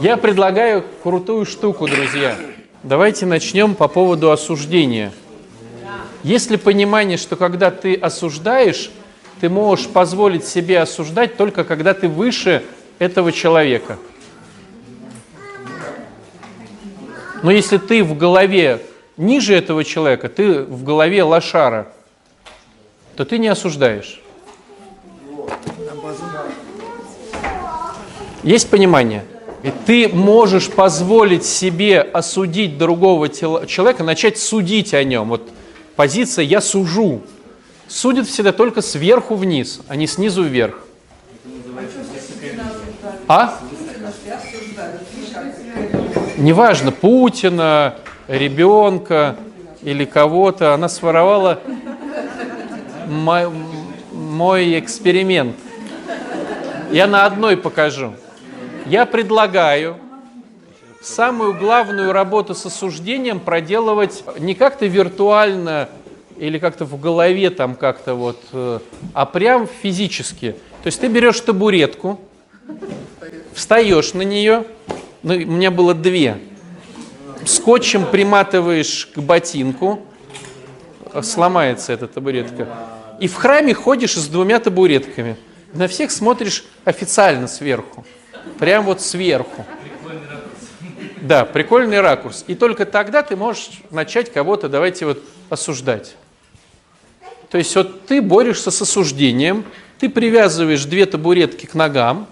Я предлагаю крутую штуку, друзья. Давайте начнем по поводу осуждения. Есть ли понимание, что когда ты осуждаешь, ты можешь позволить себе осуждать только когда ты выше этого человека? Но если ты в голове ниже этого человека, ты в голове лошара, то ты не осуждаешь. Есть понимание? И ты можешь позволить себе осудить другого человека, начать судить о нем. Вот позиция «я сужу». Судят всегда только сверху вниз, а не снизу вверх. А? Неважно, Путина, ребенка или кого-то, она своровала мой, мой эксперимент. Я на одной покажу. Я предлагаю самую главную работу с осуждением проделывать не как-то виртуально или как-то в голове там как-то вот, э, а прям физически. То есть ты берешь табуретку, встаешь на нее, ну, у меня было две, скотчем приматываешь к ботинку, сломается эта табуретка, и в храме ходишь с двумя табуретками. На всех смотришь официально сверху, прям вот сверху. Да, прикольный ракурс. И только тогда ты можешь начать кого-то, давайте вот, осуждать. То есть вот ты борешься с осуждением, ты привязываешь две табуретки к ногам,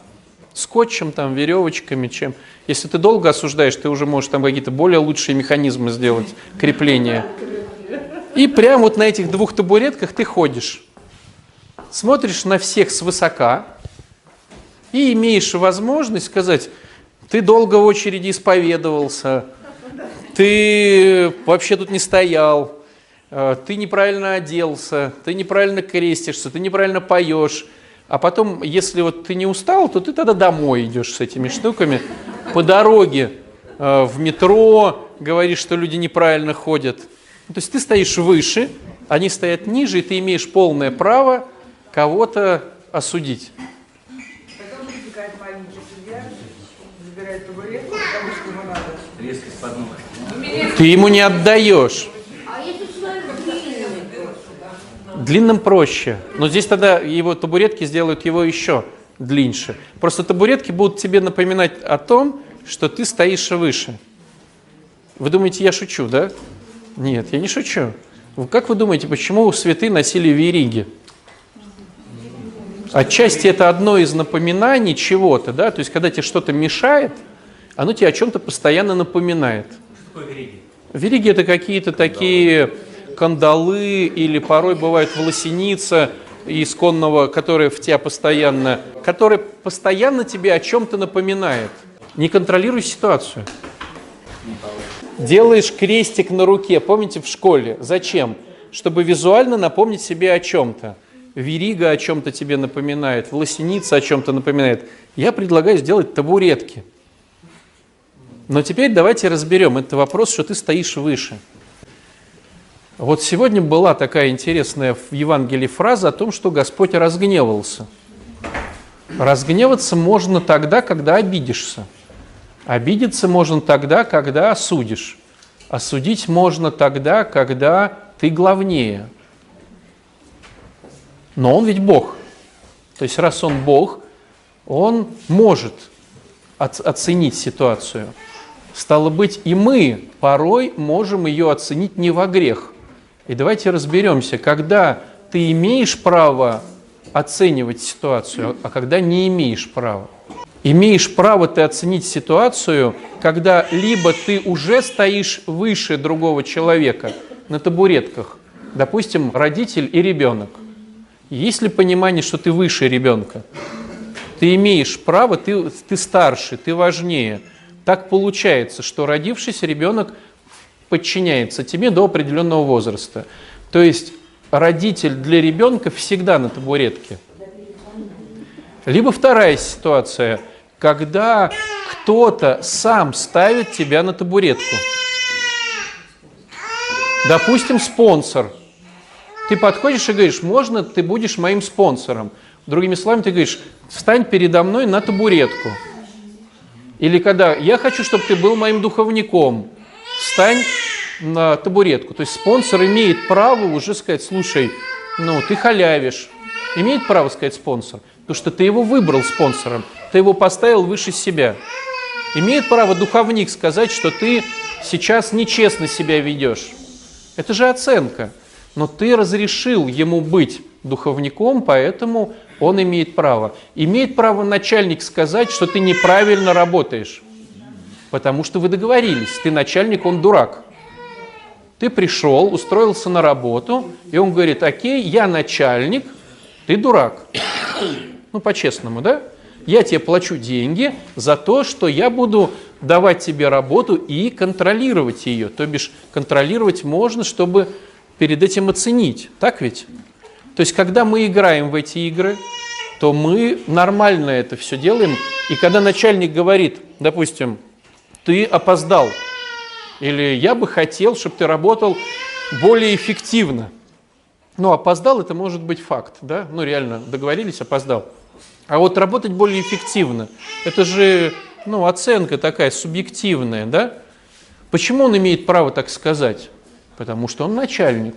скотчем, там, веревочками, чем. Если ты долго осуждаешь, ты уже можешь там какие-то более лучшие механизмы сделать, крепления. И прямо вот на этих двух табуретках ты ходишь. Смотришь на всех свысока и имеешь возможность сказать, ты долго в очереди исповедовался, ты вообще тут не стоял, э, ты неправильно оделся, ты неправильно крестишься, ты неправильно поешь. А потом, если вот ты не устал, то ты тогда домой идешь с этими штуками. По дороге э, в метро говоришь, что люди неправильно ходят. То есть ты стоишь выше, они стоят ниже, и ты имеешь полное право кого-то осудить. Ты ему не отдаешь. Длинным проще. Но здесь тогда его табуретки сделают его еще длиннее. Просто табуретки будут тебе напоминать о том, что ты стоишь выше. Вы думаете, я шучу, да? Нет, я не шучу. Как вы думаете, почему святые носили вериги? Отчасти это одно из напоминаний чего-то, да? То есть, когда тебе что-то мешает, оно тебе о чем-то постоянно напоминает. Вериги? Это какие-то такие кандалы или порой бывает волосеница исконного, которая в тебя постоянно, которая постоянно тебе о чем-то напоминает. Не контролируй ситуацию. Делаешь крестик на руке, помните в школе? Зачем? Чтобы визуально напомнить себе о чем-то. Верига о чем-то тебе напоминает, волосеница о чем-то напоминает. Я предлагаю сделать табуретки. Но теперь давайте разберем. Это вопрос, что ты стоишь выше. Вот сегодня была такая интересная в Евангелии фраза о том, что Господь разгневался. Разгневаться можно тогда, когда обидишься. Обидеться можно тогда, когда осудишь. Осудить можно тогда, когда ты главнее. Но он ведь Бог. То есть раз он Бог, он может оценить ситуацию. Стало быть, и мы порой можем ее оценить не во грех – и давайте разберемся, когда ты имеешь право оценивать ситуацию, а когда не имеешь права. Имеешь право ты оценить ситуацию, когда либо ты уже стоишь выше другого человека на табуретках, допустим, родитель и ребенок. Есть ли понимание, что ты выше ребенка? Ты имеешь право, ты, ты старше, ты важнее. Так получается, что родившийся ребенок подчиняется тебе до определенного возраста. То есть родитель для ребенка всегда на табуретке. Либо вторая ситуация, когда кто-то сам ставит тебя на табуретку. Допустим, спонсор. Ты подходишь и говоришь, можно ты будешь моим спонсором. Другими словами, ты говоришь, встань передо мной на табуретку. Или когда я хочу, чтобы ты был моим духовником, стань на табуретку. То есть спонсор имеет право уже сказать, слушай, ну ты халявишь. Имеет право сказать спонсор, потому что ты его выбрал спонсором, ты его поставил выше себя. Имеет право духовник сказать, что ты сейчас нечестно себя ведешь. Это же оценка. Но ты разрешил ему быть духовником, поэтому он имеет право. Имеет право начальник сказать, что ты неправильно работаешь, потому что вы договорились, ты начальник, он дурак. Ты пришел, устроился на работу, и он говорит, окей, я начальник, ты дурак. Ну, по-честному, да? Я тебе плачу деньги за то, что я буду давать тебе работу и контролировать ее. То бишь, контролировать можно, чтобы перед этим оценить. Так ведь? То есть, когда мы играем в эти игры, то мы нормально это все делаем. И когда начальник говорит, допустим, ты опоздал, или я бы хотел, чтобы ты работал более эффективно. Ну, опоздал, это может быть факт, да? Ну, реально, договорились, опоздал. А вот работать более эффективно, это же, ну, оценка такая субъективная, да? Почему он имеет право так сказать? Потому что он начальник.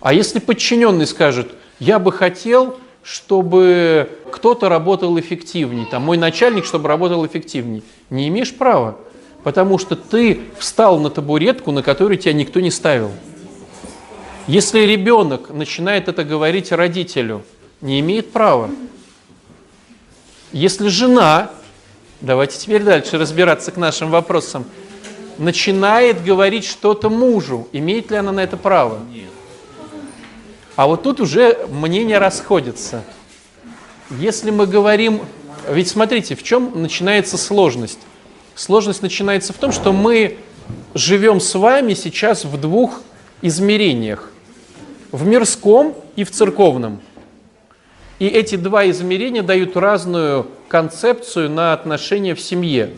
А если подчиненный скажет, я бы хотел, чтобы кто-то работал эффективнее, там, мой начальник, чтобы работал эффективнее, не имеешь права потому что ты встал на табуретку, на которую тебя никто не ставил. Если ребенок начинает это говорить родителю, не имеет права. Если жена, давайте теперь дальше разбираться к нашим вопросам, начинает говорить что-то мужу, имеет ли она на это право? Нет. А вот тут уже мнения расходятся. Если мы говорим, ведь смотрите, в чем начинается сложность? Сложность начинается в том, что мы живем с вами сейчас в двух измерениях. В мирском и в церковном. И эти два измерения дают разную концепцию на отношения в семье.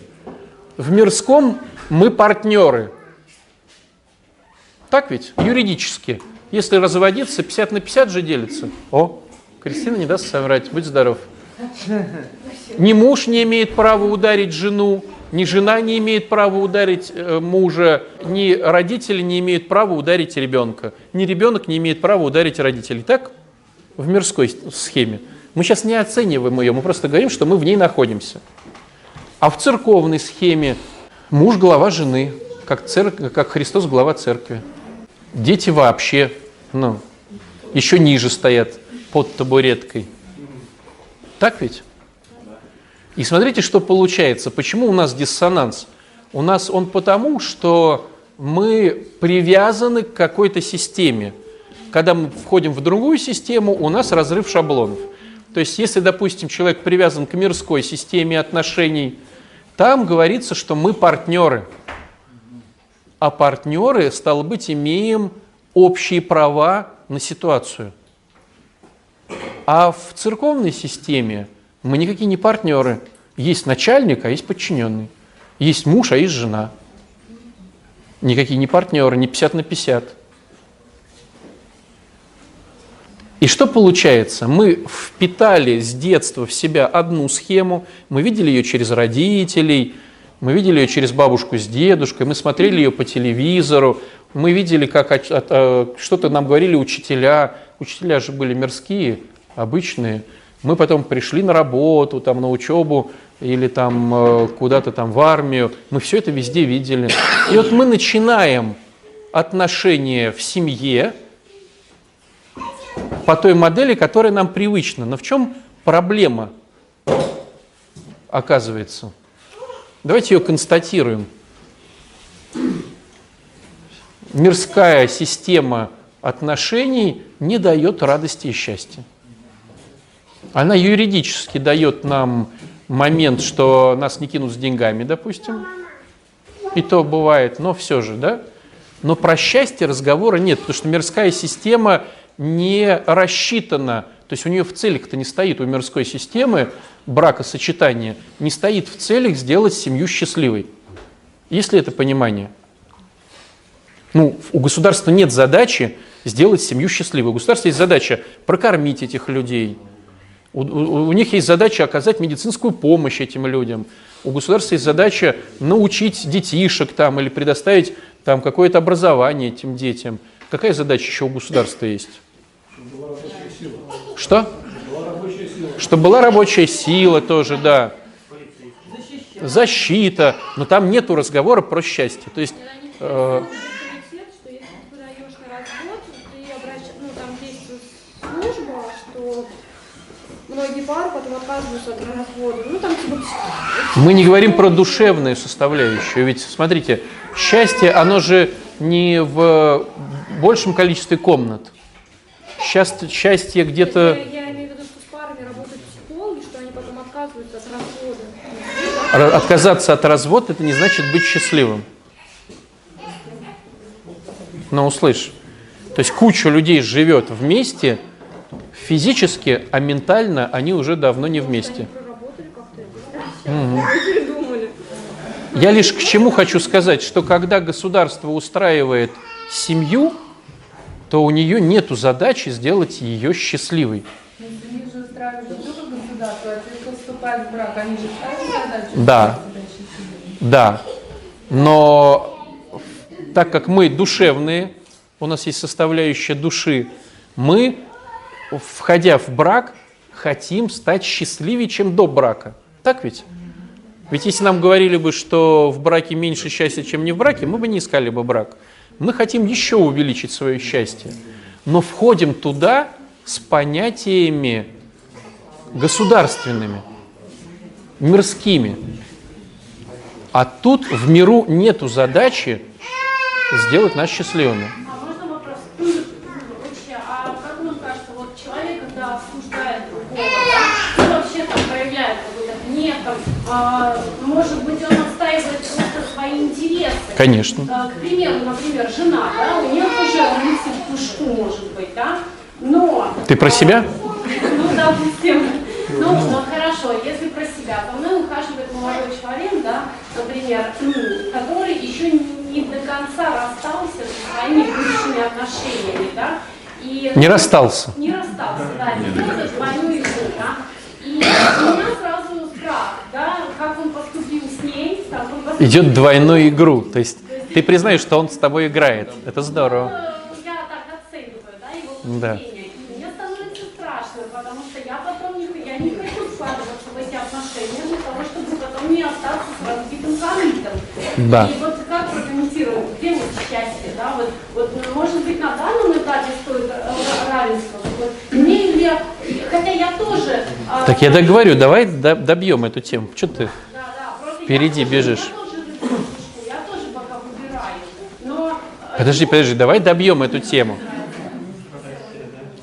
В мирском мы партнеры. Так ведь? Юридически. Если разводиться, 50 на 50 же делится. О, Кристина не даст соврать, будь здоров. Ни муж не имеет права ударить жену, ни жена не имеет права ударить э, мужа, ни родители не имеют права ударить ребенка, ни ребенок не имеет права ударить родителей. Так? В мирской схеме. Мы сейчас не оцениваем ее, мы просто говорим, что мы в ней находимся. А в церковной схеме муж – глава жены, как, церковь, как Христос – глава церкви. Дети вообще ну, еще ниже стоят под табуреткой. Так ведь? И смотрите, что получается. Почему у нас диссонанс? У нас он потому, что мы привязаны к какой-то системе. Когда мы входим в другую систему, у нас разрыв шаблонов. То есть, если, допустим, человек привязан к мирской системе отношений, там говорится, что мы партнеры. А партнеры, стало быть, имеем общие права на ситуацию. А в церковной системе мы никакие не партнеры. Есть начальник, а есть подчиненный. Есть муж, а есть жена. Никакие не партнеры, не 50 на 50. И что получается? Мы впитали с детства в себя одну схему, мы видели ее через родителей, мы видели ее через бабушку с дедушкой, мы смотрели ее по телевизору, мы видели, как а, что-то нам говорили учителя. Учителя же были мирские, обычные – мы потом пришли на работу, там, на учебу или там э, куда-то там в армию. Мы все это везде видели. И вот мы начинаем отношения в семье по той модели, которая нам привычна. Но в чем проблема оказывается? Давайте ее констатируем. Мирская система отношений не дает радости и счастья. Она юридически дает нам момент, что нас не кинут с деньгами, допустим. И то бывает, но все же, да? Но про счастье разговора нет, потому что мирская система не рассчитана, то есть у нее в целях-то не стоит, у мирской системы бракосочетания не стоит в целях сделать семью счастливой. Есть ли это понимание? Ну, у государства нет задачи сделать семью счастливой. У государства есть задача прокормить этих людей – у, у, у них есть задача оказать медицинскую помощь этим людям. У государства есть задача научить детишек там или предоставить там какое-то образование этим детям. Какая задача еще у государства есть? Что? Чтобы была рабочая сила тоже, да. Защита. Но там нету разговора про счастье. То есть э, многие пары потом отказываются от развода. Ну, там, типа... Мы не говорим про душевную составляющую. Ведь, смотрите, счастье, оно же не в большем количестве комнат. Счастье, счастье где-то... Я, я имею в виду, что с парами работают психологи, что они потом отказываются от развода. Отказаться от развода – это не значит быть счастливым. Но услышь. То есть куча людей живет вместе – физически, а ментально они уже давно не вместе. Угу. Я лишь к чему хочу сказать, что когда государство устраивает семью, то у нее нет задачи сделать ее счастливой. Да, да. Но так как мы душевные, у нас есть составляющая души, мы входя в брак, хотим стать счастливее, чем до брака. Так ведь? Ведь если нам говорили бы, что в браке меньше счастья, чем не в браке, мы бы не искали бы брак. Мы хотим еще увеличить свое счастье. Но входим туда с понятиями государственными, мирскими. А тут в миру нету задачи сделать нас счастливыми. Может быть, он отстаивает просто свои интересы. Конечно. А, к примеру, например, жена, да, у нее тоже мысль в пушку может быть, да, но... Ты про себя? Ну, допустим. Ну, ну, хорошо, если про себя, то мной ухаживает молодой человек, да, например, который еще не до конца расстался со своими бывшими отношениями, да, и... Не расстался. Не расстался, да, не делает двойную игру, да. И у меня сразу страх, да, как он поступил с ней. Там, он поступил... Идет двойную игру, то есть ты признаешь, что он с тобой играет. Это здорово. Ну, я так оцениваю, да, его. Да. И мне становится страшно, потому что я потом не, я не хочу вкладываться в эти отношения для того, чтобы потом не остаться с разбитым корытом. Да. И вот как прокомментировать, где вот счастье, да, вот, вот может быть на данном этапе стоит равенство, вот, имею ли хотя я тоже... А, так я так говорю, давай добьем эту тему. Что ты впереди бежишь? Подожди, подожди, давай добьем эту тему.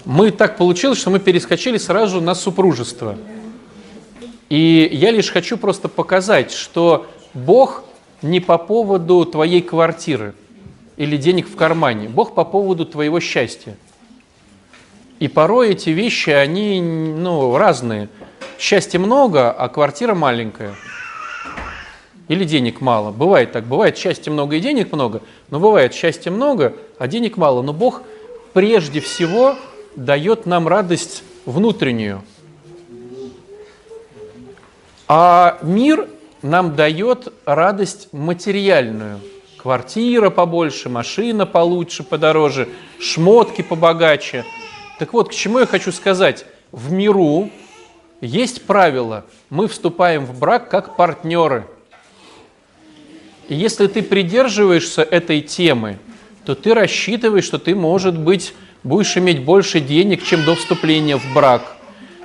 Мы так получилось, что мы перескочили сразу на супружество. И я лишь хочу просто показать, что Бог не по поводу твоей квартиры или денег в кармане. Бог по поводу твоего счастья. И порой эти вещи, они ну, разные. Счастья много, а квартира маленькая. Или денег мало. Бывает так. Бывает счастья много и денег много, но бывает счастья много, а денег мало. Но Бог прежде всего дает нам радость внутреннюю. А мир нам дает радость материальную. Квартира побольше, машина получше, подороже, шмотки побогаче – так вот, к чему я хочу сказать. В миру есть правило. Мы вступаем в брак как партнеры. И если ты придерживаешься этой темы, то ты рассчитываешь, что ты, может быть, будешь иметь больше денег, чем до вступления в брак.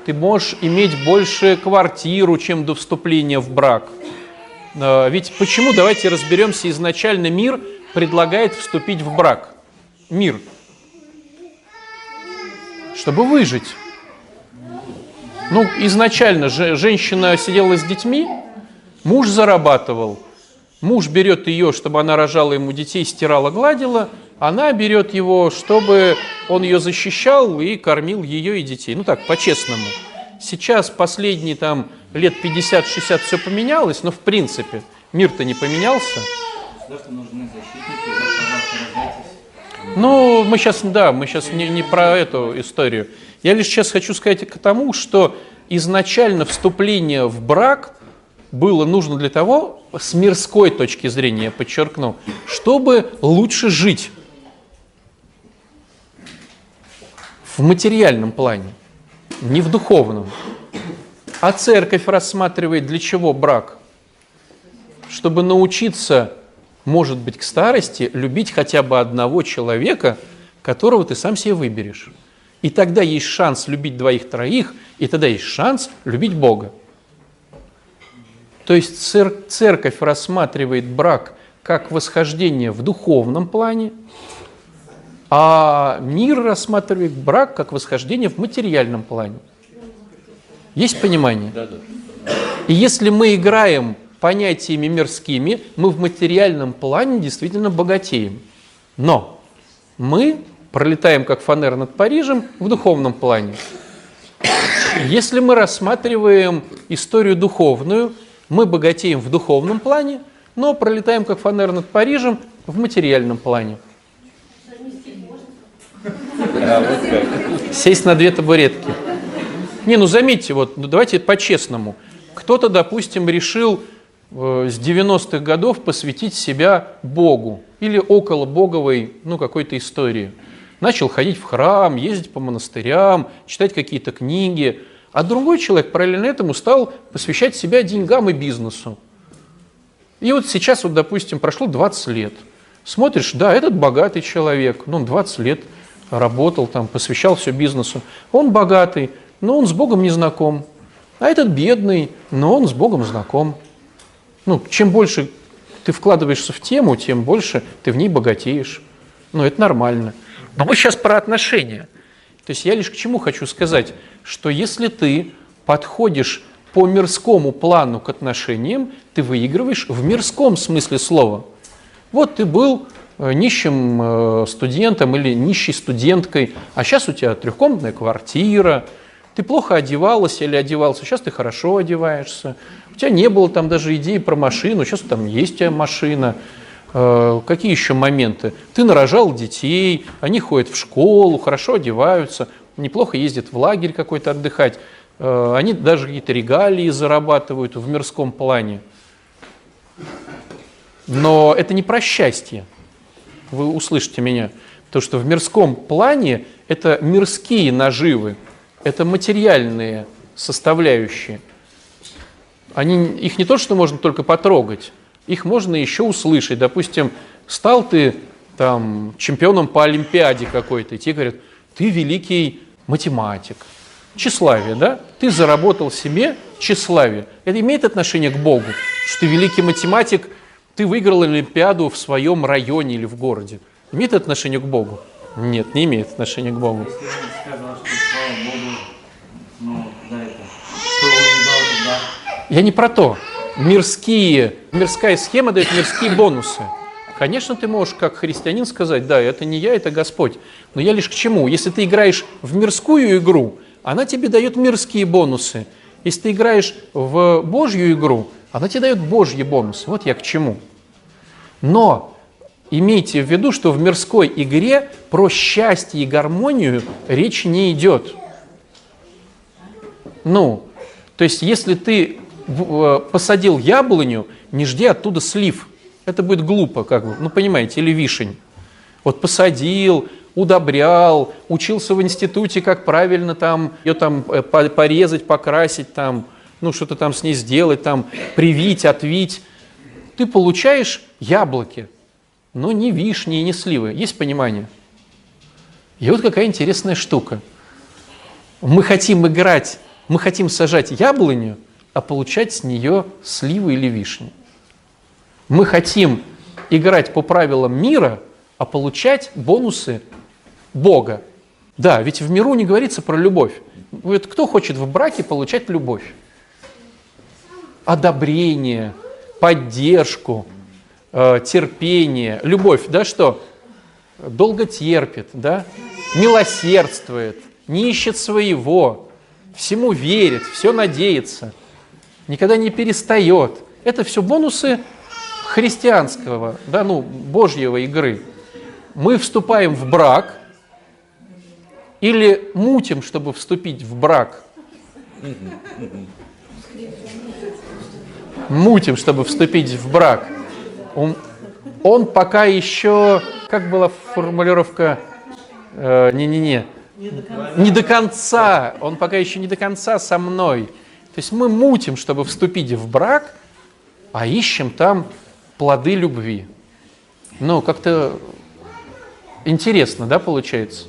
Ты можешь иметь больше квартиру, чем до вступления в брак. А, ведь почему, давайте разберемся, изначально мир предлагает вступить в брак. Мир – чтобы выжить. Ну, изначально же, женщина сидела с детьми, муж зарабатывал, муж берет ее, чтобы она рожала ему детей, стирала, гладила, она берет его, чтобы он ее защищал и кормил ее и детей. Ну так, по-честному. Сейчас последние там лет 50-60 все поменялось, но в принципе мир-то не поменялся. нужны защитники, ну, мы сейчас, да, мы сейчас не, не про эту историю. Я лишь сейчас хочу сказать к тому, что изначально вступление в брак было нужно для того, с мирской точки зрения, я подчеркну, чтобы лучше жить в материальном плане, не в духовном. А церковь рассматривает для чего брак? Чтобы научиться, может быть, к старости любить хотя бы одного человека, которого ты сам себе выберешь. И тогда есть шанс любить двоих-троих, и тогда есть шанс любить Бога. То есть цер- церковь рассматривает брак как восхождение в духовном плане, а мир рассматривает брак как восхождение в материальном плане. Есть понимание? И если мы играем понятиями мирскими, мы в материальном плане действительно богатеем. Но мы пролетаем как фанера над Парижем в духовном плане. Если мы рассматриваем историю духовную, мы богатеем в духовном плане, но пролетаем как фанера над Парижем в материальном плане. Сесть на две табуретки. Не, ну заметьте, вот ну, давайте по-честному. Кто-то, допустим, решил с 90-х годов посвятить себя Богу или около боговой, ну, какой-то истории. Начал ходить в храм, ездить по монастырям, читать какие-то книги. А другой человек параллельно этому стал посвящать себя деньгам и бизнесу. И вот сейчас, вот, допустим, прошло 20 лет. Смотришь, да, этот богатый человек, ну, он 20 лет работал там, посвящал все бизнесу. Он богатый, но он с Богом не знаком. А этот бедный, но он с Богом знаком. Ну, чем больше ты вкладываешься в тему, тем больше ты в ней богатеешь. Ну, это нормально. Но мы сейчас про отношения. То есть я лишь к чему хочу сказать, что если ты подходишь по мирскому плану к отношениям, ты выигрываешь в мирском смысле слова. Вот ты был э, нищим э, студентом или нищей студенткой, а сейчас у тебя трехкомнатная квартира, ты плохо одевалась или одевался, сейчас ты хорошо одеваешься, у тебя не было там даже идеи про машину, сейчас там есть у тебя машина, Э, Какие еще моменты? Ты нарожал детей, они ходят в школу, хорошо одеваются, неплохо ездят в лагерь какой-то отдыхать. Э, Они даже какие-то регалии зарабатывают в мирском плане. Но это не про счастье. Вы услышите меня. Потому что в мирском плане это мирские наживы, это материальные составляющие. Они, их не то, что можно только потрогать, их можно еще услышать. Допустим, стал ты там чемпионом по Олимпиаде какой-то, и тебе говорят, ты великий математик. Тщеславие, да? Ты заработал себе тщеславие. Это имеет отношение к Богу, что ты великий математик, ты выиграл Олимпиаду в своем районе или в городе. Имеет отношение к Богу? Нет, не имеет отношения к Богу. Если он сказал, что слава Богу, ну, за это, что он дал тогда, Я не про то. Мирские, мирская схема дает мирские бонусы. Конечно, ты можешь как христианин сказать, да, это не я, это Господь. Но я лишь к чему? Если ты играешь в мирскую игру, она тебе дает мирские бонусы. Если ты играешь в Божью игру, она тебе дает Божьи бонусы. Вот я к чему. Но имейте в виду, что в мирской игре про счастье и гармонию речь не идет. Ну, то есть, если ты посадил яблоню, не жди оттуда слив. Это будет глупо, как бы, ну, понимаете, или вишень. Вот посадил, удобрял, учился в институте, как правильно там ее там э, по- порезать, покрасить там, ну, что-то там с ней сделать, там, привить, отвить. Ты получаешь яблоки, но не вишни и не сливы. Есть понимание? И вот какая интересная штука. Мы хотим играть, мы хотим сажать яблоню, а получать с нее сливы или вишни. Мы хотим играть по правилам мира, а получать бонусы Бога. Да, ведь в миру не говорится про любовь. Вот кто хочет в браке получать любовь? Одобрение, поддержку, э, терпение, любовь, да что? Долго терпит, да? Милосердствует, не ищет своего, всему верит, все надеется, никогда не перестает. Это все бонусы христианского, да, ну, Божьего игры. Мы вступаем в брак или мутим, чтобы вступить в брак. мутим, чтобы вступить в брак, он, он пока еще, как была формулировка, э, не-не-не, не до конца, он пока еще не до конца со мной. То есть мы мутим, чтобы вступить в брак, а ищем там плоды любви. Ну, как-то интересно, да, получается?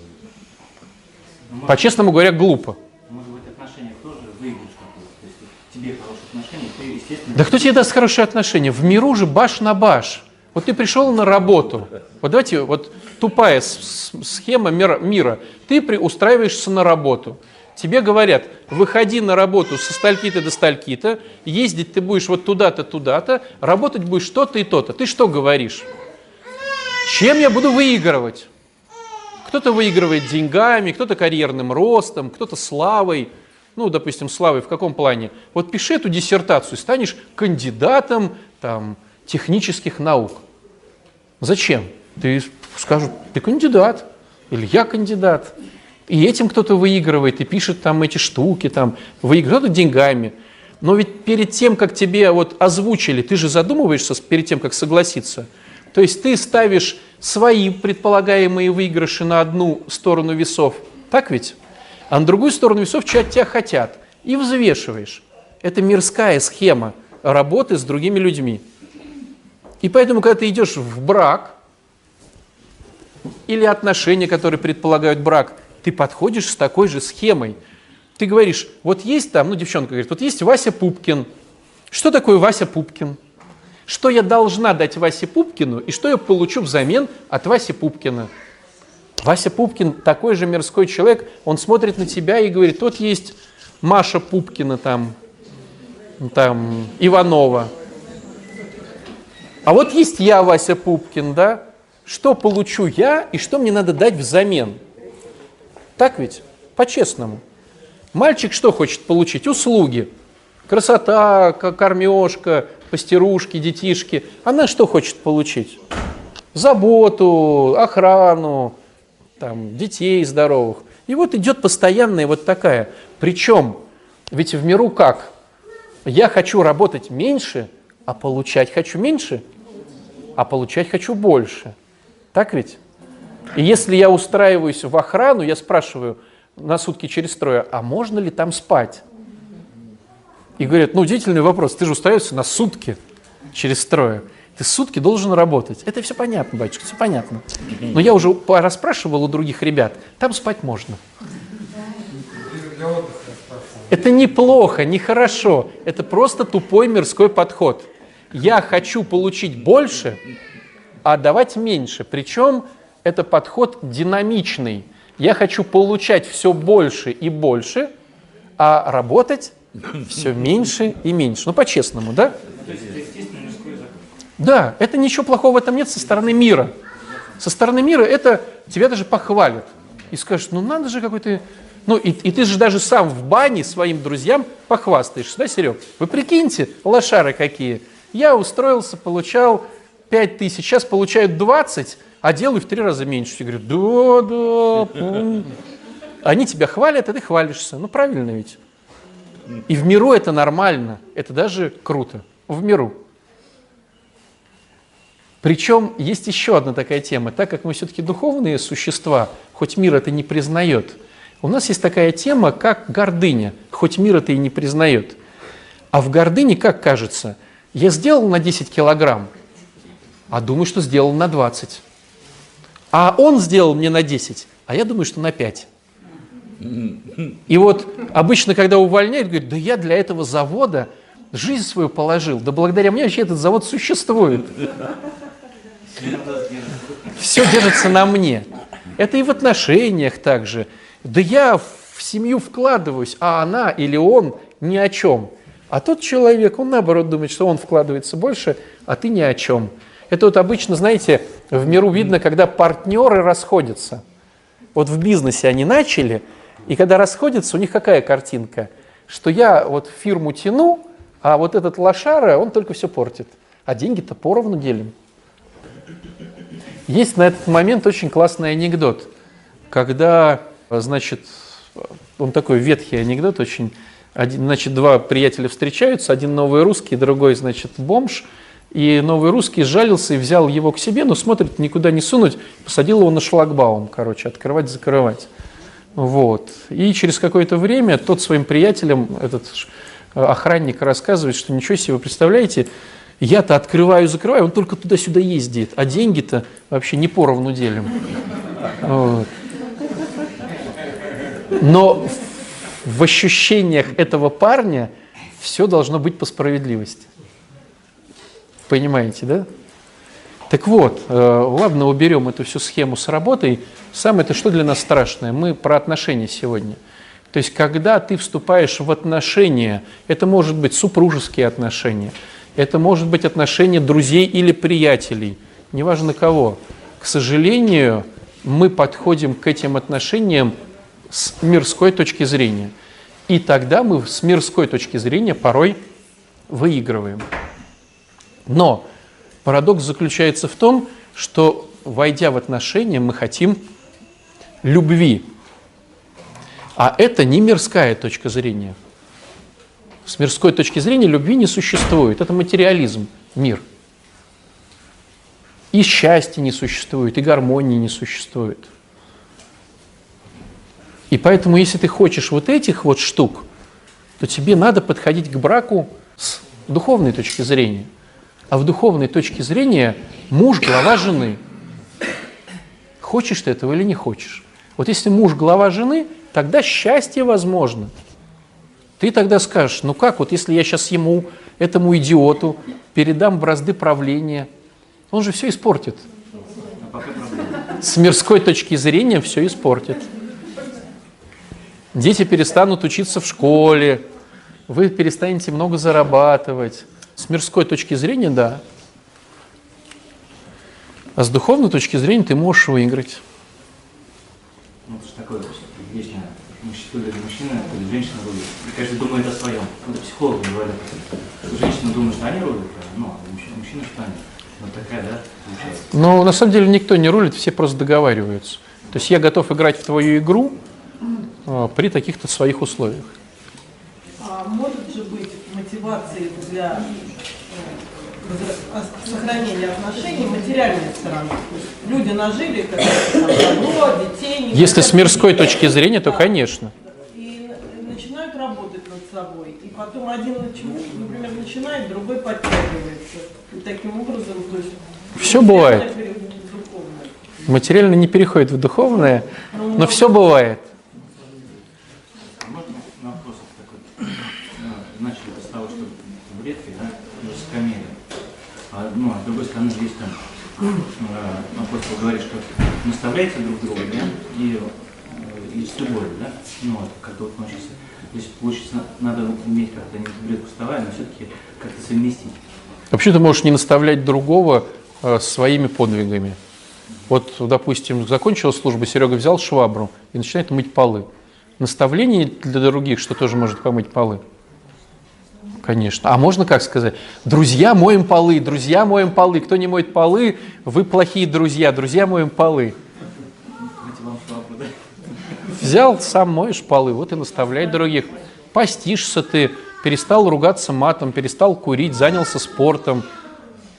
По-честному говоря, глупо. Может быть, отношениях тоже выигрыш какой-то. То есть тебе хорошие отношения, ты, естественно... Да кто тебе даст хорошие отношения? В миру же баш на баш. Вот ты пришел на работу. Вот давайте, вот тупая схема мира. Ты устраиваешься на работу. Тебе говорят, выходи на работу со стальки-то до стальки-то, ездить ты будешь вот туда-то, туда-то, работать будешь то-то и то-то. Ты что говоришь? Чем я буду выигрывать? Кто-то выигрывает деньгами, кто-то карьерным ростом, кто-то славой. Ну, допустим, славой в каком плане? Вот пиши эту диссертацию, станешь кандидатом там, технических наук. Зачем? Ты скажут, ты кандидат, или я кандидат. И этим кто-то выигрывает, и пишет там эти штуки, там, выигрывает кто-то деньгами. Но ведь перед тем, как тебе вот озвучили, ты же задумываешься перед тем, как согласиться. То есть ты ставишь свои предполагаемые выигрыши на одну сторону весов, так ведь? А на другую сторону весов чего от тебя хотят. И взвешиваешь. Это мирская схема работы с другими людьми. И поэтому, когда ты идешь в брак или отношения, которые предполагают брак, ты подходишь с такой же схемой. Ты говоришь, вот есть там, ну, девчонка говорит, вот есть Вася Пупкин. Что такое Вася Пупкин? Что я должна дать Васе Пупкину и что я получу взамен от Васи Пупкина? Вася Пупкин такой же мирской человек, он смотрит на тебя и говорит, вот есть Маша Пупкина там, там Иванова. А вот есть я, Вася Пупкин, да? Что получу я и что мне надо дать взамен? Так ведь? По-честному. Мальчик что хочет получить? Услуги. Красота, кормежка, постирушки, детишки. Она что хочет получить? Заботу, охрану, там, детей здоровых. И вот идет постоянная вот такая. Причем, ведь в миру как? Я хочу работать меньше, а получать хочу меньше, а получать хочу больше. Так ведь? И если я устраиваюсь в охрану, я спрашиваю на сутки через трое, а можно ли там спать? И говорят, ну удивительный вопрос, ты же устраиваешься на сутки через трое. Ты сутки должен работать. Это все понятно, батюшка, все понятно. Но я уже расспрашивал у других ребят, там спать можно. Это неплохо, нехорошо. Это просто тупой мирской подход. Я хочу получить больше, а давать меньше. Причем это подход динамичный. Я хочу получать все больше и больше, а работать все меньше и меньше. Ну, по-честному, да? Да, это ничего плохого в этом нет со стороны мира. Со стороны мира это тебя даже похвалят. И скажут, ну надо же какой ты... Ну и, и ты же даже сам в бане своим друзьям похвастаешься, да, Серег? Вы прикиньте, лошары какие. Я устроился, получал 5 тысяч, сейчас получают 20, а делаю в три раза меньше. Все говорят, да, да, помню». Они тебя хвалят, а ты хвалишься. Ну правильно ведь. И в миру это нормально, это даже круто. В миру. Причем есть еще одна такая тема. Так как мы все-таки духовные существа, хоть мир это не признает, у нас есть такая тема, как гордыня, хоть мир это и не признает. А в гордыне, как кажется, я сделал на 10 килограмм, а думаю, что сделал на 20. А он сделал мне на 10, а я думаю, что на 5. И вот обычно, когда увольняют, говорят, да я для этого завода жизнь свою положил, да благодаря мне вообще этот завод существует. Все держится на мне. Это и в отношениях также. Да я в семью вкладываюсь, а она или он ни о чем. А тот человек, он наоборот думает, что он вкладывается больше, а ты ни о чем. Это вот обычно, знаете, в миру видно, когда партнеры расходятся. Вот в бизнесе они начали, и когда расходятся, у них какая картинка? Что я вот фирму тяну, а вот этот лошара, он только все портит. А деньги-то поровну делим. Есть на этот момент очень классный анекдот, когда, значит, он такой ветхий анекдот очень, Один, значит, два приятеля встречаются, один новый русский, другой, значит, бомж. И новый русский сжалился и взял его к себе, но смотрит, никуда не сунуть, посадил его на шлагбаум, короче, открывать, закрывать. Вот. И через какое-то время тот своим приятелям, этот охранник рассказывает, что ничего себе, вы представляете, я-то открываю, закрываю, он только туда-сюда ездит, а деньги-то вообще не поровну делим. Вот. Но в ощущениях этого парня все должно быть по справедливости. Понимаете, да? Так вот, э, ладно, уберем эту всю схему с работой. Самое-то что для нас страшное? Мы про отношения сегодня. То есть, когда ты вступаешь в отношения, это может быть супружеские отношения, это может быть отношения друзей или приятелей, неважно кого. К сожалению, мы подходим к этим отношениям с мирской точки зрения. И тогда мы с мирской точки зрения порой выигрываем. Но парадокс заключается в том, что, войдя в отношения, мы хотим любви. А это не мирская точка зрения. С мирской точки зрения любви не существует. Это материализм, мир. И счастья не существует, и гармонии не существует. И поэтому, если ты хочешь вот этих вот штук, то тебе надо подходить к браку с духовной точки зрения. А в духовной точке зрения муж – глава жены. Хочешь ты этого или не хочешь? Вот если муж – глава жены, тогда счастье возможно. Ты тогда скажешь, ну как, вот если я сейчас ему, этому идиоту, передам бразды правления, он же все испортит. С мирской точки зрения все испортит. Дети перестанут учиться в школе, вы перестанете много зарабатывать, с мирской точки зрения, да. А с духовной точки зрения ты можешь выиграть. Ну, это же такое вечно. Мужчина, мужчина, то ли женщина рулит. И каждый думает о своем. Это психологи говорят. Женщина думает, что они рулят, ну, а мужчина, мужчина что они. Вот такая, да, получается. Но на самом деле никто не рулит, все просто договариваются. То есть я готов играть в твою игру а, при таких-то своих условиях. А может же быть мотивацией для сохранения отношений материальной стороны? Люди нажили как-то детей. Если с мирской детей. точки зрения, то Да. конечно. И начинают работать над собой. И потом один, например, начинает, другой подтягивается. И таким образом, то есть... Материальное бывает. Материально не переходит в духовное, но все бывает. А можно вопрос такой? Ну, Начали с того, что табуретки, да, высокомерие. А, ну, а с другой стороны, здесь там апостол говорит, что наставляйте друг друга, да, и, э, и с любовью, да, ну, вот, как-то вот научиться. То есть, получится, надо уметь как-то не табуретку вставая, но все-таки как-то совместить. Вообще ты можешь не наставлять другого э, своими подвигами. Вот, допустим, закончила служба, Серега взял швабру и начинает мыть полы. Наставление для других, что тоже может помыть полы. Конечно. А можно как сказать? Друзья, моем полы, друзья, моем полы. Кто не моет полы, вы плохие друзья. Друзья, моем полы. Взял, сам моешь полы, вот и наставляй других. Постишься ты, перестал ругаться матом, перестал курить, занялся спортом,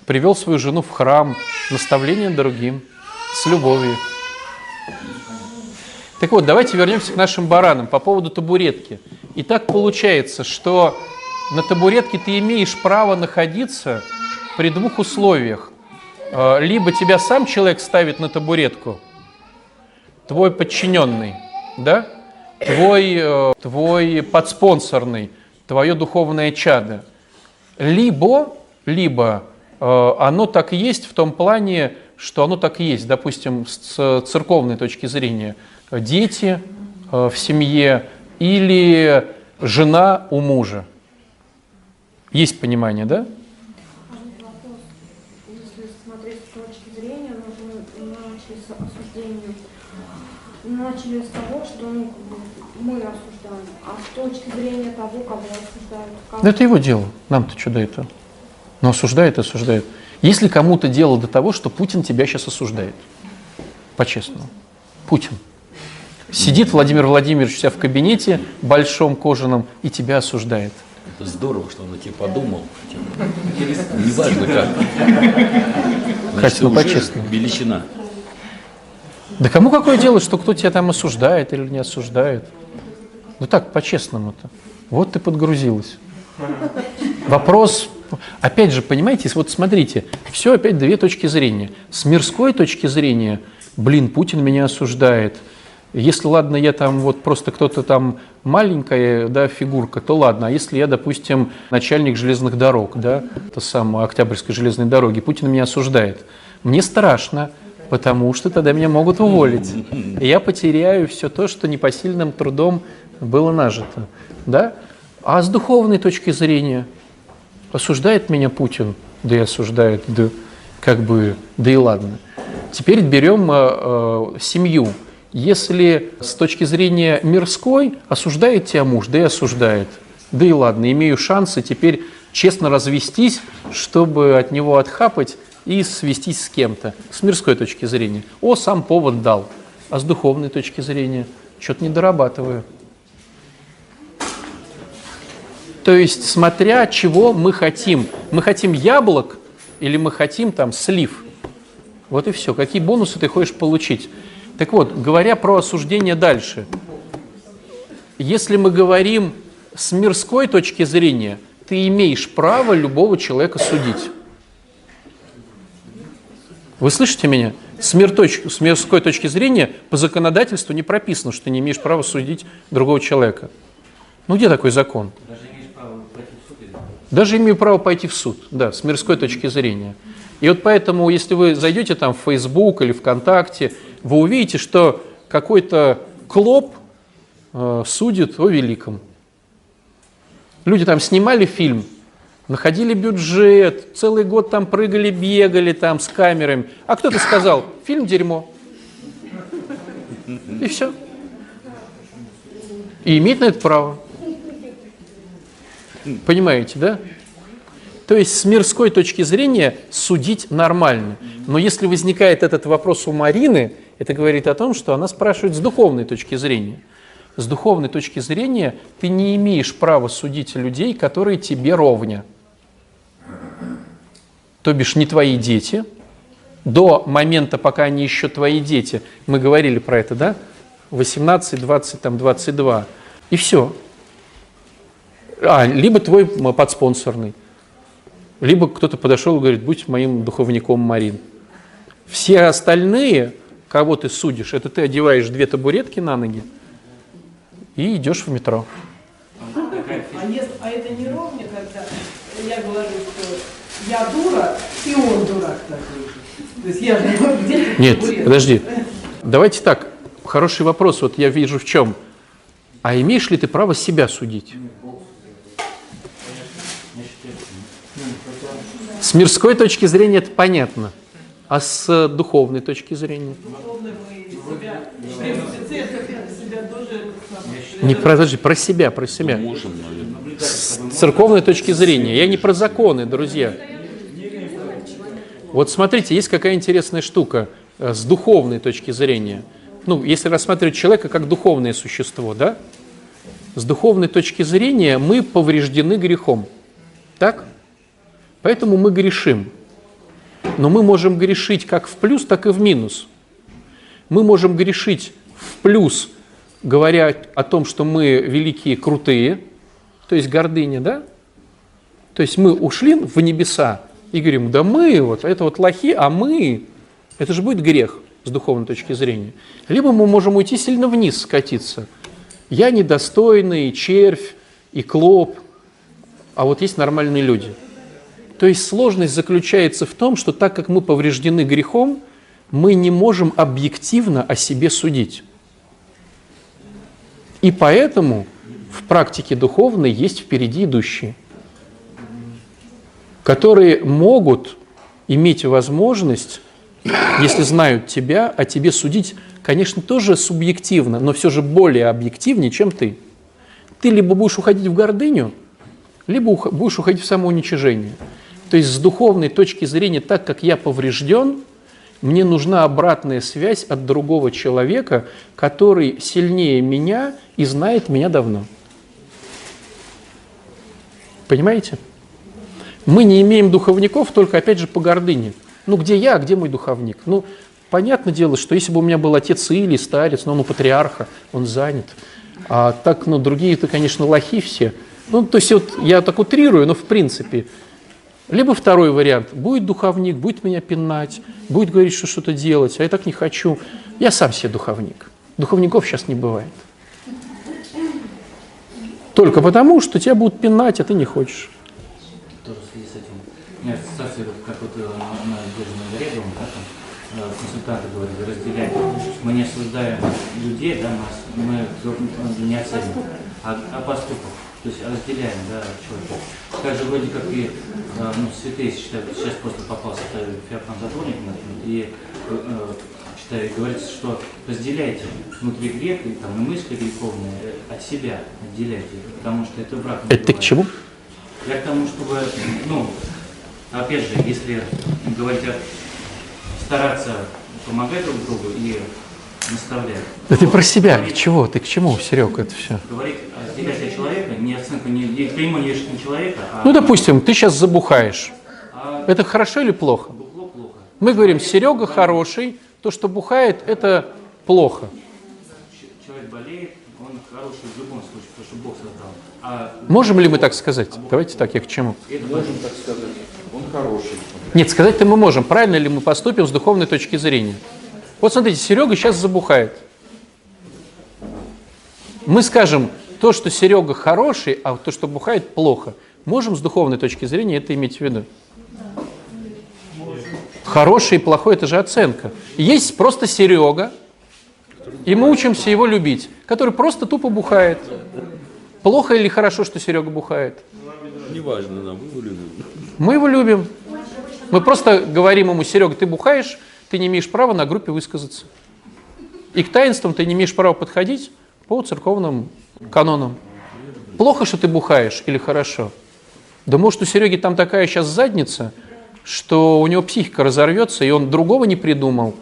привел свою жену в храм, наставление другим, с любовью. Так вот, давайте вернемся к нашим баранам по поводу табуретки. И так получается, что на табуретке ты имеешь право находиться при двух условиях. Э, Либо тебя сам человек ставит на табуретку, твой подчиненный, да? твой, э, твой подспонсорный, твое духовное чадо. Либо, либо э, оно так и есть в том плане, что оно так и есть, допустим, с церковной точки зрения. Дети в семье или жена у мужа. Есть понимание, да? Ну, начали с того, что ну, мы осуждаем, а с точки зрения того, кого осуждают, как Ну, это его дело. Нам-то что до этого? Но осуждает и осуждает. Если кому-то дело до того, что Путин тебя сейчас осуждает, по-честному, Путин. Сидит Владимир Владимирович у себя в кабинете большом кожаном и тебя осуждает. Это здорово, что он о тебе подумал. Неважно как. Катя, ну уже по-честному. Величина. Да кому какое дело, что кто тебя там осуждает или не осуждает? Ну так, по-честному-то. Вот ты подгрузилась. Вопрос, опять же, понимаете, вот смотрите, все опять две точки зрения. С мирской точки зрения, блин, Путин меня осуждает. Если, ладно, я там вот просто кто-то там маленькая да, фигурка, то ладно. А если я, допустим, начальник железных дорог, да, то самое Октябрьской железной дороги, Путин меня осуждает. Мне страшно, потому что тогда меня могут уволить. И я потеряю все то, что непосильным трудом было нажито. Да? А с духовной точки зрения, осуждает меня Путин, да и осуждает, да как бы, да и ладно. Теперь берем э, э, семью. Если с точки зрения мирской осуждает тебя муж, да и осуждает, да и ладно, имею шансы теперь честно развестись, чтобы от него отхапать и свестись с кем-то. С мирской точки зрения. О, сам повод дал. А с духовной точки зрения что-то не дорабатываю. То есть, смотря чего мы хотим. Мы хотим яблок или мы хотим там слив. Вот и все. Какие бонусы ты хочешь получить? Так вот, говоря про осуждение дальше. Если мы говорим с мирской точки зрения, ты имеешь право любого человека судить. Вы слышите меня? С, мир точ... с мирской точки зрения по законодательству не прописано, что ты не имеешь права судить другого человека. Ну где такой закон? Даже имею право пойти в суд, да, с мирской точки зрения. И вот поэтому, если вы зайдете там в Facebook или ВКонтакте, вы увидите, что какой-то клоп э, судит о великом. Люди там снимали фильм, находили бюджет, целый год там прыгали, бегали там с камерами. А кто-то сказал, фильм дерьмо. И все. И имеет на это право. Понимаете, да? То есть с мирской точки зрения судить нормально. Но если возникает этот вопрос у Марины, это говорит о том, что она спрашивает с духовной точки зрения. С духовной точки зрения ты не имеешь права судить людей, которые тебе ровня. То бишь не твои дети. До момента, пока они еще твои дети, мы говорили про это, да? 18, 20, там, 22. И все. А, либо твой подспонсорный, либо кто-то подошел и говорит, будь моим духовником Марин. Все остальные, кого ты судишь, это ты одеваешь две табуретки на ноги и идешь в метро. А, если, а это не ровно, когда я говорю, что я дура, и он дурак такой же. То есть я же где Нет, подожди. Давайте так. Хороший вопрос. Вот я вижу в чем. А имеешь ли ты право себя судить? Мирской точки зрения это понятно, а с духовной точки зрения? Не подожди, про себя, про себя. С церковной точки зрения. Я не про законы, друзья. Вот смотрите, есть какая интересная штука э, с духовной точки зрения. Ну, если рассматривать человека как духовное существо, да? С духовной точки зрения мы повреждены грехом. Так? Поэтому мы грешим. Но мы можем грешить как в плюс, так и в минус. Мы можем грешить в плюс, говоря о том, что мы великие, крутые, то есть гордыня, да? То есть мы ушли в небеса и говорим, да мы, вот это вот лохи, а мы, это же будет грех с духовной точки зрения. Либо мы можем уйти сильно вниз, скатиться. Я недостойный, червь и клоп, а вот есть нормальные люди – то есть сложность заключается в том, что так как мы повреждены грехом, мы не можем объективно о себе судить. И поэтому в практике духовной есть впереди идущие, которые могут иметь возможность, если знают тебя, о тебе судить, конечно, тоже субъективно, но все же более объективнее, чем ты. Ты либо будешь уходить в гордыню, либо будешь уходить в самоуничижение. То есть с духовной точки зрения, так как я поврежден, Мне нужна обратная связь от другого человека, который сильнее меня и знает меня давно. Понимаете? Мы не имеем духовников только, опять же, по гордыне. Ну, где я, а где мой духовник? Ну, понятное дело, что если бы у меня был отец или старец, но он у патриарха, он занят. А так, ну, другие-то, конечно, лохи все. Ну, то есть вот я так утрирую, но в принципе. Либо второй вариант. Будет духовник, будет меня пинать, будет говорить, что что-то делать, а я так не хочу. Я сам себе духовник. Духовников сейчас не бывает. Только потому, что тебя будут пинать, а ты не хочешь. Тоже в связи с этим. У меня ассоциация, как вот на, биржном горе, да, там, э, консультанты говорят, разделяем. Мы не осуждаем людей, да, мы, мы не оценим, а, а поступок. То есть разделяем, да, человека. Так же вроде как и э, ну, святые считают, сейчас просто попался феофан затворник, и э, читаю, говорится, что разделяйте внутри грех и там, и мысли греховные э, от себя, отделяйте, потому что это враг. Это ты к чему? Я к тому, чтобы, ну, опять же, если говорить о стараться помогать друг другу и наставлять. Да ты про себя, к чего? Ты к чему, Серега, это все? Говорить о разделять человека, не оценку, не, не клеймо не человека, а Ну, допустим, ты сейчас забухаешь. а Это хорошо или плохо? бухло плохо. Мы говорим, Серега хороший, то, что бухает, это плохо. Человек болеет, он хороший в любом случае, потому что Бог создал. А Можем ли мы так сказать? Давайте так, я к чему? это Можем так сказать. Он хороший. Нет, сказать-то мы можем. Правильно ли мы поступим с духовной точки зрения? Вот смотрите, Серега сейчас забухает. Мы скажем, то, что Серега хороший, а то, что бухает, плохо. Можем с духовной точки зрения это иметь в виду? Хороший и плохой – это же оценка. Есть просто Серега, и мы учимся его любить, который просто тупо бухает. Плохо или хорошо, что Серега бухает? Неважно нам, мы его любим. Мы его любим. Мы просто говорим ему, Серега, ты бухаешь, ты не имеешь права на группе высказаться. И к таинствам ты не имеешь права подходить по церковным канонам. Плохо, что ты бухаешь или хорошо? Да может, у Сереги там такая сейчас задница, что у него психика разорвется, и он другого не придумал.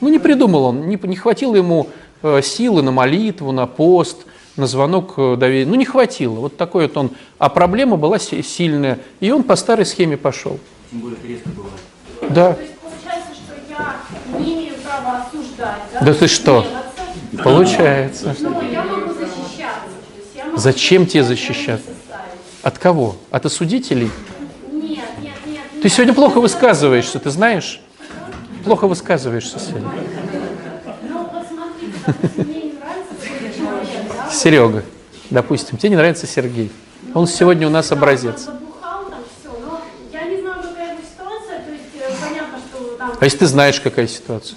Ну, не придумал он, не, не хватило ему э, силы на молитву, на пост, на звонок э, доверия. Ну, не хватило. Вот такой вот он. А проблема была си- сильная, и он по старой схеме пошел. тем более это резко бывает. Да. То есть получается, что я не имею осуждать, да? Да ты что? Гневаться. Получается. Но я могу защищаться. То есть я могу Зачем тебе защищаться? составить. От кого? От осудителей? Нет, нет, нет. Ты сегодня плохо высказываешься, ты знаешь? Плохо высказываешься сегодня. Ну, вот смотрите, допустим, мне не нравится такой человек, да? Серега, допустим, тебе не нравится Сергей. Он сегодня у нас Да, образец. э, А если ты знаешь, какая ситуация?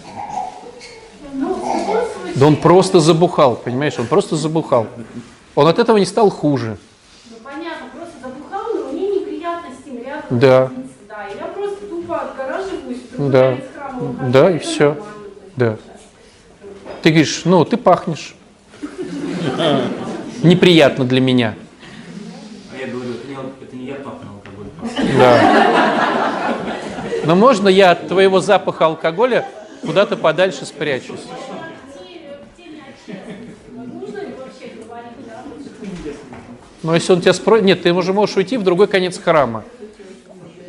ну, в любом случае, Да он просто забухал, понимаешь? Он просто забухал. Он от этого не стал хуже. ну, понятно, просто забухал, но мне неприятно с ним рядом Да. да, я просто тупо отгораживаюсь, Да. храма ухожу, Да, и есть Да. Ты говоришь, ну, ты пахнешь. Неприятно для меня. А я говорю, это не, ал- это не я пахну алкоголь. Да. Но можно я от твоего запаха алкоголя куда-то подальше спрячусь? В теме- в теме общественности, нужно ли вообще говорить, да, вот что- Но если он тебя спросит, нет, ты уже можешь уйти в другой конец храма.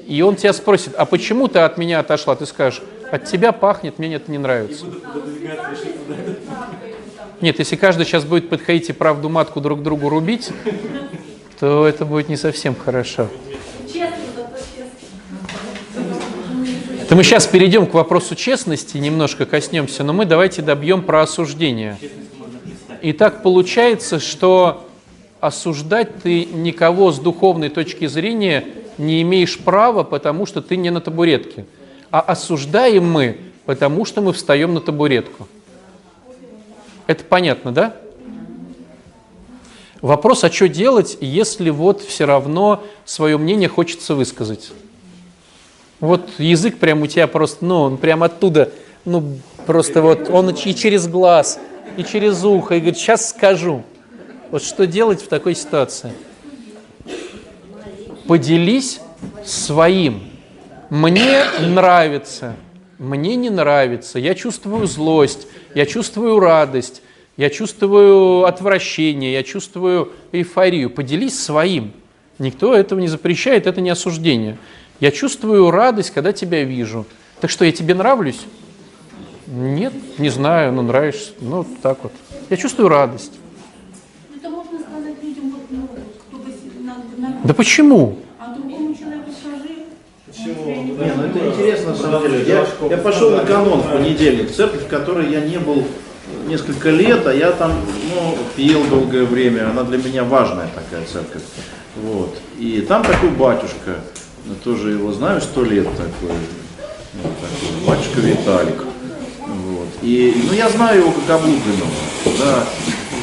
И он тебя спросит, а почему ты от меня отошла? Ты скажешь, от тебя пахнет, мне это не нравится. Нет, если каждый сейчас будет подходить и правду матку друг другу рубить, то это будет не совсем хорошо. Это мы сейчас перейдем к вопросу честности, немножко коснемся, но мы давайте добьем про осуждение. И так получается, что осуждать ты никого с духовной точки зрения не имеешь права, потому что ты не на табуретке. А осуждаем мы, потому что мы встаем на табуретку. Это понятно, да? Вопрос, а что делать, если вот все равно свое мнение хочется высказать? Вот язык прям у тебя просто, ну, он прям оттуда, ну, просто вот, он и через глаз, и через ухо, и говорит, сейчас скажу. Вот что делать в такой ситуации? Поделись своим. Мне нравится, мне не нравится, я чувствую злость, я чувствую радость, я чувствую отвращение, я чувствую эйфорию. Поделись своим. Никто этого не запрещает, это не осуждение. Я чувствую радость, когда тебя вижу. Так что, я тебе нравлюсь? Нет, не знаю, но нравишься. Ну, так вот. Я чувствую радость. Это можно сказать людям, вот, ну, кто бы с- на, на- Да почему? а другому человеку скажи. Не, ну это интересно на самом деле. Я, я пошел на канон в понедельник, в церковь, в которой я не был несколько лет, а я там ну, пел долгое время. Она для меня важная такая церковь. Вот. И там такой батюшка, ну, тоже его знаю, сто лет такой, ну, такой батюшка Виталик. Вот. И, ну, я знаю его как облупленного, да,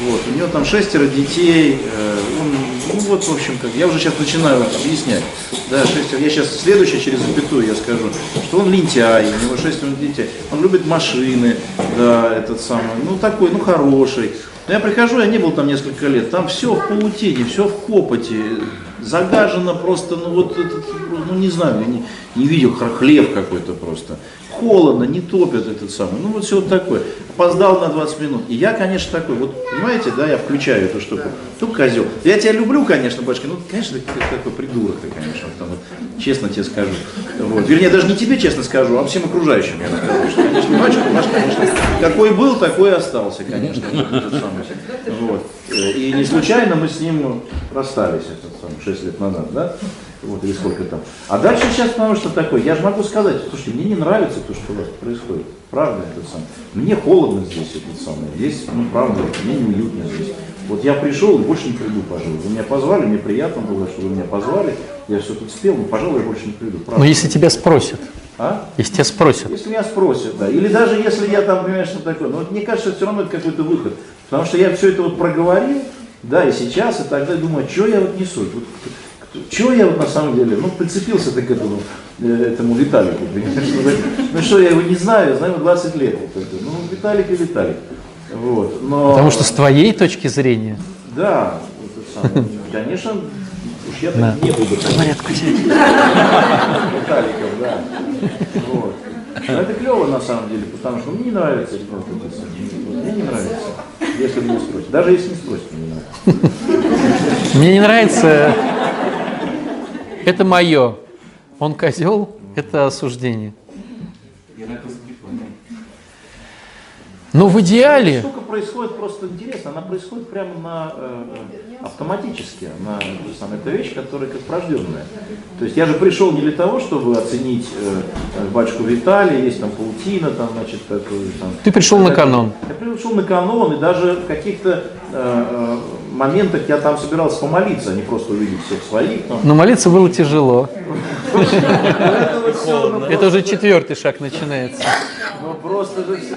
вот, у него там шестеро детей, э, он, ну, вот, в общем, как, я уже сейчас начинаю объяснять, да, шестеро, я сейчас следующее через запятую я скажу, что он лентяй, у него шестеро детей, он любит машины, да, этот самый, ну, такой, ну, хороший. Но я прихожу, я не был там несколько лет, там все в паутине, все в копоте, загажено просто, ну, вот, этот, ну, не знаю, я не, не видел хлев какой-то просто. Холодно, не топят этот самый. Ну вот все вот такое. Опоздал на 20 минут. И я, конечно, такой, вот понимаете, да, я включаю эту штуку. Ну, козел. Я тебя люблю, конечно, батюшка, ну, конечно, ты такой придурок ты, конечно, вот там вот, честно тебе скажу. Вот. Вернее, даже не тебе честно скажу, а всем окружающим я скажу. Что, конечно, батюшка ваш, конечно, какой был, такой остался, конечно. вот И не случайно мы с ним расстались, этот 6 лет назад, да? Вот, или сколько там. А дальше сейчас, потому что такое, я же могу сказать, слушайте, мне не нравится то, что у вас происходит. Правда, это самое. Мне холодно здесь, это самое. Здесь, ну, правда, мне неуютно здесь. Вот я пришел и больше не приду, пожалуй. Вы меня позвали, мне приятно было, что вы меня позвали. Я все тут спел, но, пожалуй, я больше не приду. Правда. Но если тебя спросят, А? если тебя спросят, Если меня спросят, да. Или даже если я там, понимаешь, что такое. Но вот мне кажется, все равно это какой-то выход. Потому что я все это вот проговорил, да, и сейчас, и тогда думаю, что я вот несу. Вот, что я вот на самом деле, ну, прицепился ты к этому, э, этому Виталику? Ну, Ну что, я его не знаю, я знаю его 20 лет. Вот это. Ну, Виталик и Виталик. Вот. Но, потому что с твоей точки зрения, Да, это самое. конечно, уж я так Да. не буду. порядку Виталиков, да. Вот. Но это клево на самом деле, потому что мне не нравится вот. Вот Мне не нравится, если меня спросят. Даже если не спросят, мне не нравится. Мне не нравится. Это мое. Он козел, это осуждение. Я на это запрещен. Но в идеале, Штука происходит просто интересно, она происходит прямо на э, автоматически. Она, то самое, это вещь, которая как врожденная. То есть я же пришел не для того, чтобы оценить э, э, батюшку Виталия, есть там паутина, там, значит, такой, там, ты пришел на канон. Я пришел на канон, и даже в каких-то э, э, моментах я там собирался помолиться, а не просто увидеть всех своих. Там. Но молиться было тяжело. Ну, Это уже четвертый шаг начинается. Ну просто же все.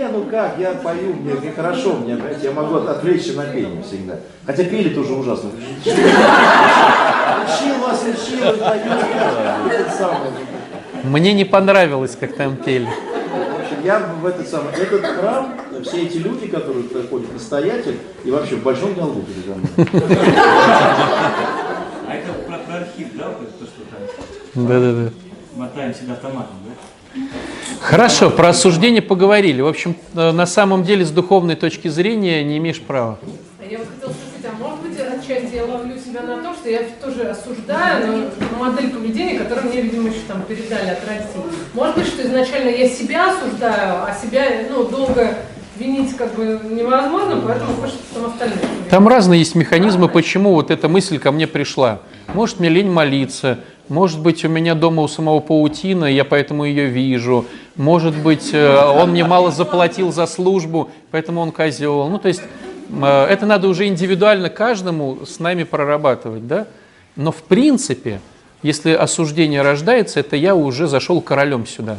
Не, ну как, я пою, мне, мне хорошо, мне, понимаете, я могу от- отвлечься на пение всегда. Хотя пели тоже ужасно. Учил вас, учил. Мне не понравилось, как там пели. В общем, я в этот самый, этот храм, все эти люди, которые приходят, настоятель, и вообще в большом долгу передо мной. А это про, про архив, да, вот то, что там Да-да-да. мотаем всегда автоматом, да? Хорошо, про осуждение поговорили. В общем, э, на самом деле, с духовной точки зрения не имеешь права. Я вот хотела спросить, а может быть отчасти я ловлю себя на то, что я тоже осуждаю но модель поведения, которую мне, видимо, еще там передали от России. Может быть, что изначально я себя осуждаю, а себя, ну, долго винить как бы невозможно, поэтому хочется там остальных. Там разные есть механизмы, почему вот эта мысль ко мне пришла. Может, мне лень молиться, может быть, у меня дома у самого паутина, я поэтому ее вижу. Может быть, э, он мне мало заплатил за службу, поэтому он козел. Ну, то есть, э, это надо уже индивидуально каждому с нами прорабатывать, да? Но в принципе, если осуждение рождается, это я уже зашел королем сюда.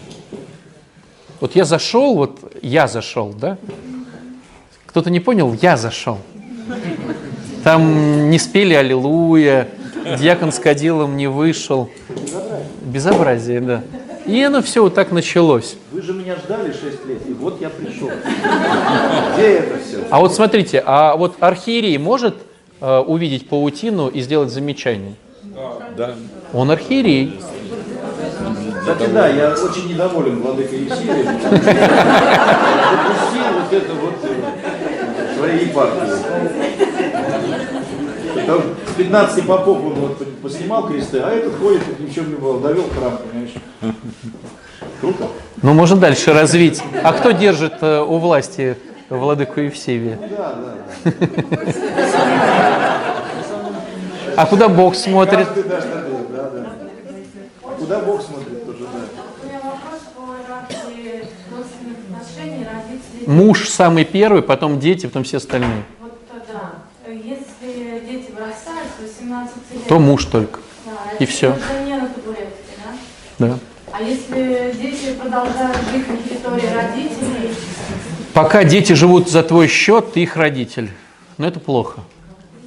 Вот я зашел, вот я зашел, да? Кто-то не понял? Я зашел. Там не спели «Аллилуйя», дьякон с кадилом не вышел. Безобразие, да. И оно все вот так началось. Вы же меня ждали 6 лет, и вот я пришел. Где это все? А вот смотрите, а вот архиерей может э, увидеть паутину и сделать замечание? Да. Он архиерей. Кстати, да, я очень недоволен владыкой Евсеем. Допустил вот это вот э, своей епархии. Там 15 попов он вот поснимал кресты, а этот ходит, как ни в чем не было, довел храм, понимаешь. Круто. Ну, можно дальше развить. А кто держит э, у власти владыку Евсевия? Да, да. А куда Бог смотрит? Да, да. Куда Бог смотрит, тоже да. У меня вопрос по иерархии родственных отношений родителей. Муж самый первый, потом дети, потом все остальные. Вот да. Если дети вырастают с 18 лет, То муж только. да, и не на табуретке, да? Да. А если дети продолжают жить на территории родителей, Пока дети живут за твой счет, ты их родитель. Но это плохо.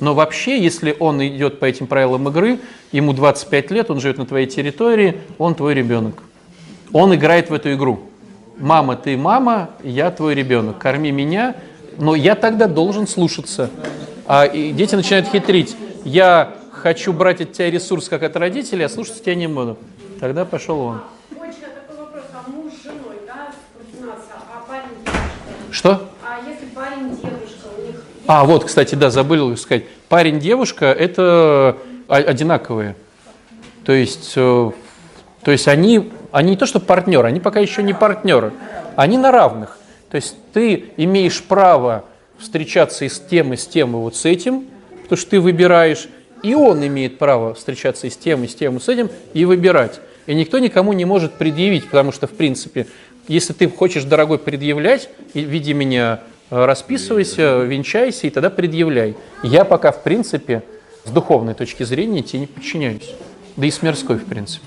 Но вообще, если он идет по этим правилам игры, ему 25 лет, он живет на твоей территории, он твой ребенок. Он играет в эту игру. Мама, ты мама, я твой ребенок. Корми меня, но я тогда должен слушаться. А и дети начинают хитрить. Я хочу брать от тебя ресурс как от родителей, а слушаться тебя не буду. Тогда пошел он. А а? Что? А если парень девушка, у них А, вот, кстати, да, забыл сказать. Парень, девушка – это одинаковые. То есть, э, то есть они, они не то что партнеры, они пока еще не партнеры, они на равных. То есть ты имеешь право встречаться и с тем, и с тем, и вот с этим, потому что ты выбираешь, и он имеет право встречаться и с тем, и с тем, и с этим, и выбирать. И никто никому не может предъявить, потому что, в принципе, если ты хочешь, дорогой, предъявлять, и в виде меня э, расписывайся, венчайся, и тогда предъявляй. Я пока, в принципе, с духовной точки зрения тебе не подчиняюсь. Да и с мирской, в принципе.